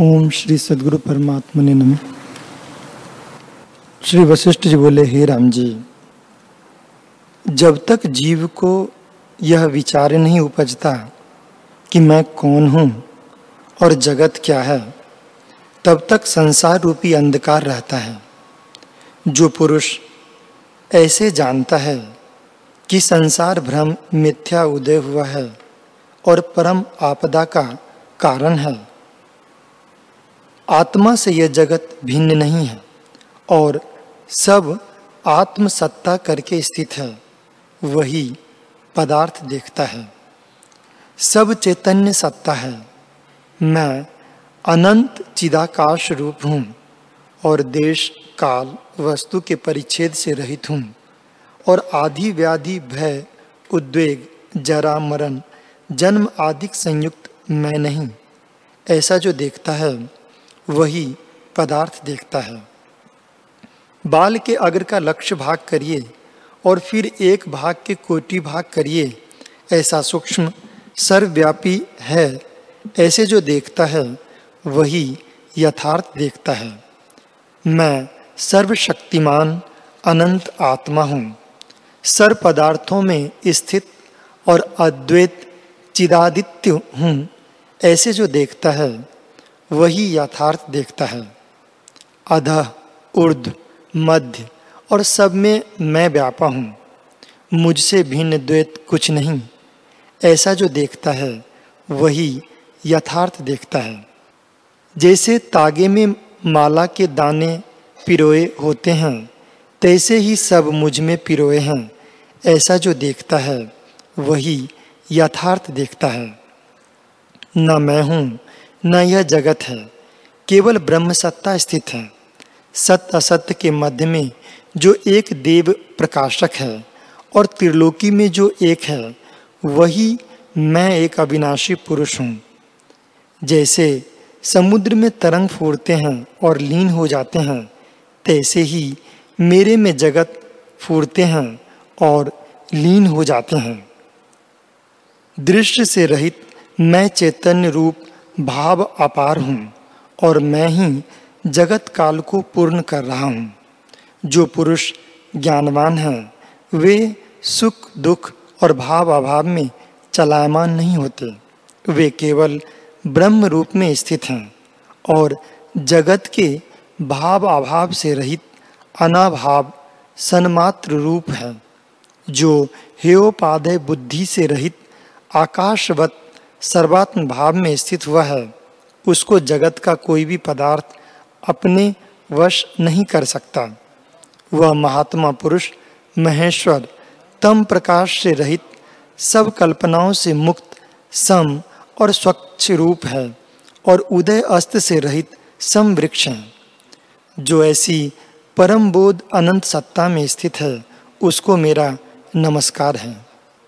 ओम श्री सदगुरु परमात्मा ने नम। श्री वशिष्ठ जी बोले, हे राम जी, जब तक जीव को यह विचार नहीं उपजता कि मैं कौन हूँ और जगत क्या है, तब तक संसार रूपी अंधकार रहता है। जो पुरुष ऐसे जानता है कि संसार भ्रम, मिथ्या, उदय हुआ है और परम आपदा का कारण है आत्मा से यह जगत भिन्न नहीं है और सब आत्म सत्ता करके स्थित है, वही पदार्थ देखता है। सब चैतन्य सत्ता है। मैं अनंत चिदाकाश रूप हूँ और देश, काल, वस्तु के परिच्छेद से रहित हूँ और आधि व्याधि, भय, उद्वेग, जरा, मरण, जन्म आदि संयुक्त मैं नहीं। ऐसा जो देखता है वही पदार्थ देखता है। बाल के अग्र का लक्ष्य भाग करिए और फिर एक भाग के कोटि भाग करिए। ऐसा सूक्ष्म, सर्वव्यापी है। ऐसे जो देखता है, वही यथार्थ देखता है। मैं सर्वशक्तिमान, अनंत आत्मा हूँ। सर्व पदार्थों में स्थित और अद्वैत चिदादित्य हूँ। ऐसे जो देखता है वही यथार्थ देखता है। अध ऊर्ध मध्य और सब में मैं व्यापा हूँ। मुझसे भिन्न द्वैत कुछ नहीं। ऐसा जो देखता है, वही यथार्थ देखता है। जैसे तागे में माला के दाने पिरोए होते हैं, तैसे ही सब मुझमें पिरोए हैं। ऐसा जो देखता है, वही यथार्थ देखता है। न मैं हूँ न यह जगत है, केवल ब्रह्म सत्ता स्थित है। सत्य असत्य के मध्य में जो एक देव प्रकाशक है और त्रिलोकी में जो एक है, वही मैं एक अविनाशी पुरुष हूँ। जैसे समुद्र में तरंग फोड़ते हैं और लीन हो जाते हैं, तैसे ही मेरे में जगत फूरते हैं और लीन हो जाते हैं। दृश्य से रहित मैं चैतन्य रूप भाव अपार हूँ और मैं ही जगत काल को पूर्ण कर रहा हूँ। जो पुरुष ज्ञानवान हैं, वे सुख, दुख और भाव अभाव में चलायमान नहीं होते। वे केवल ब्रह्म रूप में स्थित हैं और जगत के भाव अभाव से रहित अनाभाव सन्मात्र रूप है। जो हेयोपादय बुद्धि से रहित आकाशवत सर्वात्म भाव में स्थित हुआ है। उसको जगत का कोई भी पदार्थ अपने वश नहीं कर सकता। वह महात्मा पुरुष, महेश्वर, तम प्रकाश से रहित, सब कल्पनाओं से मुक्त, सम और स्वच्छ रूप है और उदय अस्त से रहित सम वृक्ष है। जो ऐसी परम बोध अनंत सत्ता में स्थित है, उसको मेरा नमस्कार है।